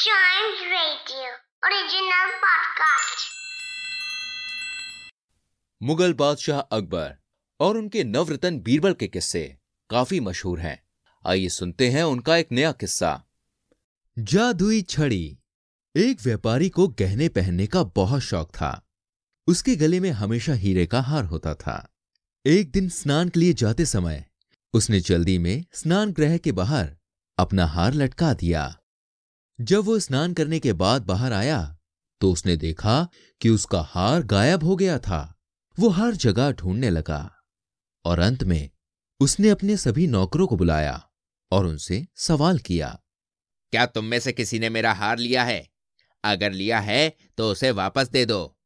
Chimes Radio, original podcast. Mughal बादशाह अकबर और उनके नवरत्न बीरबल के किस्से काफ़ी मशहूर हैं। आइए सुनते हैं उनका एक नया किस्सा। जादुई छड़ी। एक व्यापारी को गहने पहनने का बहुत शौक था। उसके गले में हमेशा हीरे का हार होता था। एक दिन स्नान के लिए जाते समय उसने जल्दी में स्नान ग्रह के बाहर अपना हार लटका दिया। जब वो स्नान करने के बाद बाहर आया तो उसने देखा कि उसका हार गायब हो गया था। वो हर जगह ढूँढने लगा और अंत में उसने अपने सभी नौकरों को बुलाया और उनसे सवाल किया, क्या तुम में से किसी ने मेरा हार लिया है? अगर लिया है तो उसे वापस दे दो।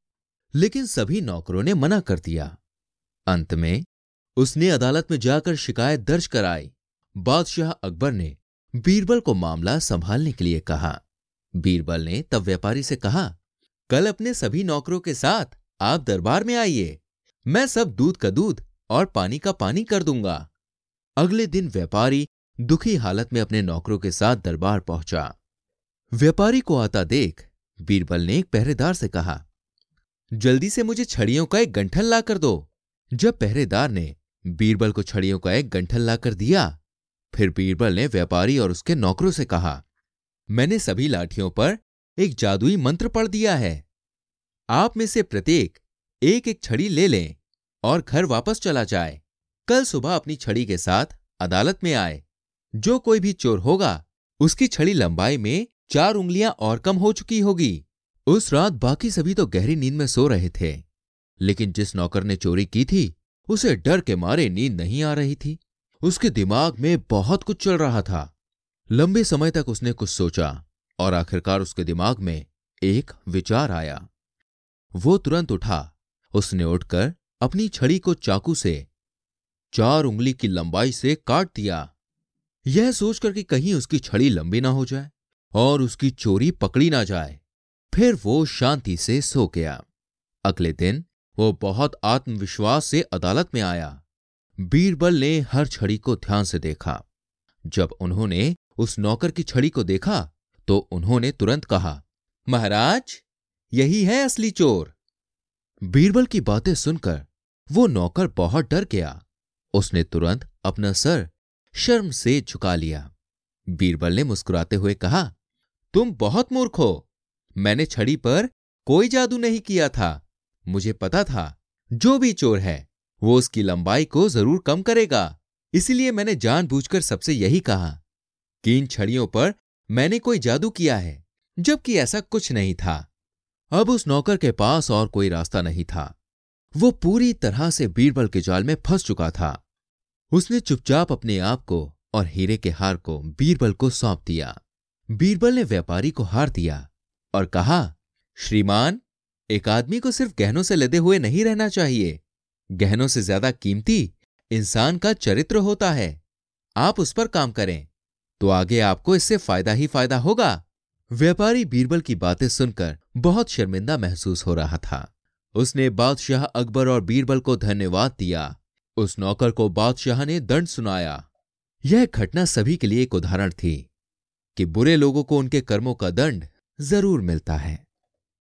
लेकिन सभी नौकरों ने मना कर दिया। अंत में उसने अदालत में जाकर शिकायत दर्ज कराई। बादशाह अकबर ने बीरबल को मामला संभालने के लिए कहा। बीरबल ने तब व्यापारी से कहा, कल अपने सभी नौकरों के साथ आप दरबार में आइए। मैं सब दूध का दूध और पानी का पानी कर दूँगा अगले दिन व्यापारी दुखी हालत में अपने नौकरों के साथ दरबार पहुँचा। व्यापारी को आता देख बीरबल ने एक पहरेदार से कहा, जल्दी से मुझे छड़ियों का एक गंठल ला कर दो जब पहरेदार ने बीरबल को छड़ियों का एक गंठल लाकर दिया फिर बीरबल ने व्यापारी और उसके नौकरों से कहा, मैंने सभी लाठियों पर एक जादुई मंत्र पढ़ दिया है। आप में से प्रत्येक एक एक छड़ी ले लें और घर वापस चला जाए। कल सुबह अपनी छड़ी के साथ अदालत में आए। जो कोई भी चोर होगा, उसकी छड़ी लंबाई में चार उंगलियाँ और कम हो चुकी होगी। उस रात बाकी सभी तो गहरी नींद में सो रहे थे, लेकिन जिस नौकर ने चोरी की थी, उसे डर के मारे नींद नहीं आ रही थी। उसके दिमाग में बहुत कुछ चल रहा था। लंबे समय तक उसने कुछ सोचा और आखिरकार उसके दिमाग में एक विचार आया। वो तुरंत उठा। उसने उठकर अपनी छड़ी को चाकू से चार उंगली की लंबाई से काट दिया। यह सोचकर कि कहीं उसकी छड़ी लंबी ना हो जाए और उसकी चोरी पकड़ी ना जाए, फिर वो शांति से सो गया। अगले दिन वो बहुत आत्मविश्वास से अदालत में आया। बीरबल ने हर छड़ी को ध्यान से देखा। जब उन्होंने उस नौकर की छड़ी को देखा तो उन्होंने तुरंत कहा, महाराज, यही है असली चोर! बीरबल की बातें सुनकर वो नौकर बहुत डर गया। उसने तुरंत अपना सर शर्म से झुका लिया। बीरबल ने मुस्कुराते हुए कहा, तुम बहुत मूर्ख हो। मैंने छड़ी पर कोई जादू नहीं किया था। मुझे पता था, जो भी चोर है वो उसकी लंबाई को ज़रूर कम करेगा। इसीलिए मैंने जानबूझकर सबसे यही कहा कि इन छड़ियों पर मैंने कोई जादू किया है, जबकि ऐसा कुछ नहीं था। अब उस नौकर के पास और कोई रास्ता नहीं था। वो पूरी तरह से बीरबल के जाल में फंस चुका था। उसने चुपचाप अपने आप को और हीरे के हार को बीरबल को सौंप दिया। बीरबल ने व्यापारी को हार दिया और कहा, श्रीमान, एक आदमी को सिर्फ़ गहनों से लदे हुए नहीं रहना चाहिए। गहनों से ज़्यादा कीमती इंसान का चरित्र होता है। आप उस पर काम करें तो आगे आपको इससे फ़ायदा ही फ़ायदा होगा। व्यापारी बीरबल की बातें सुनकर बहुत शर्मिंदा महसूस हो रहा था। उसने बादशाह अकबर और बीरबल को धन्यवाद दिया। उस नौकर को बादशाह ने दंड सुनाया। यह घटना सभी के लिए एक उदाहरण थी कि बुरे लोगों को उनके कर्मों का दंड ज़रूर मिलता है।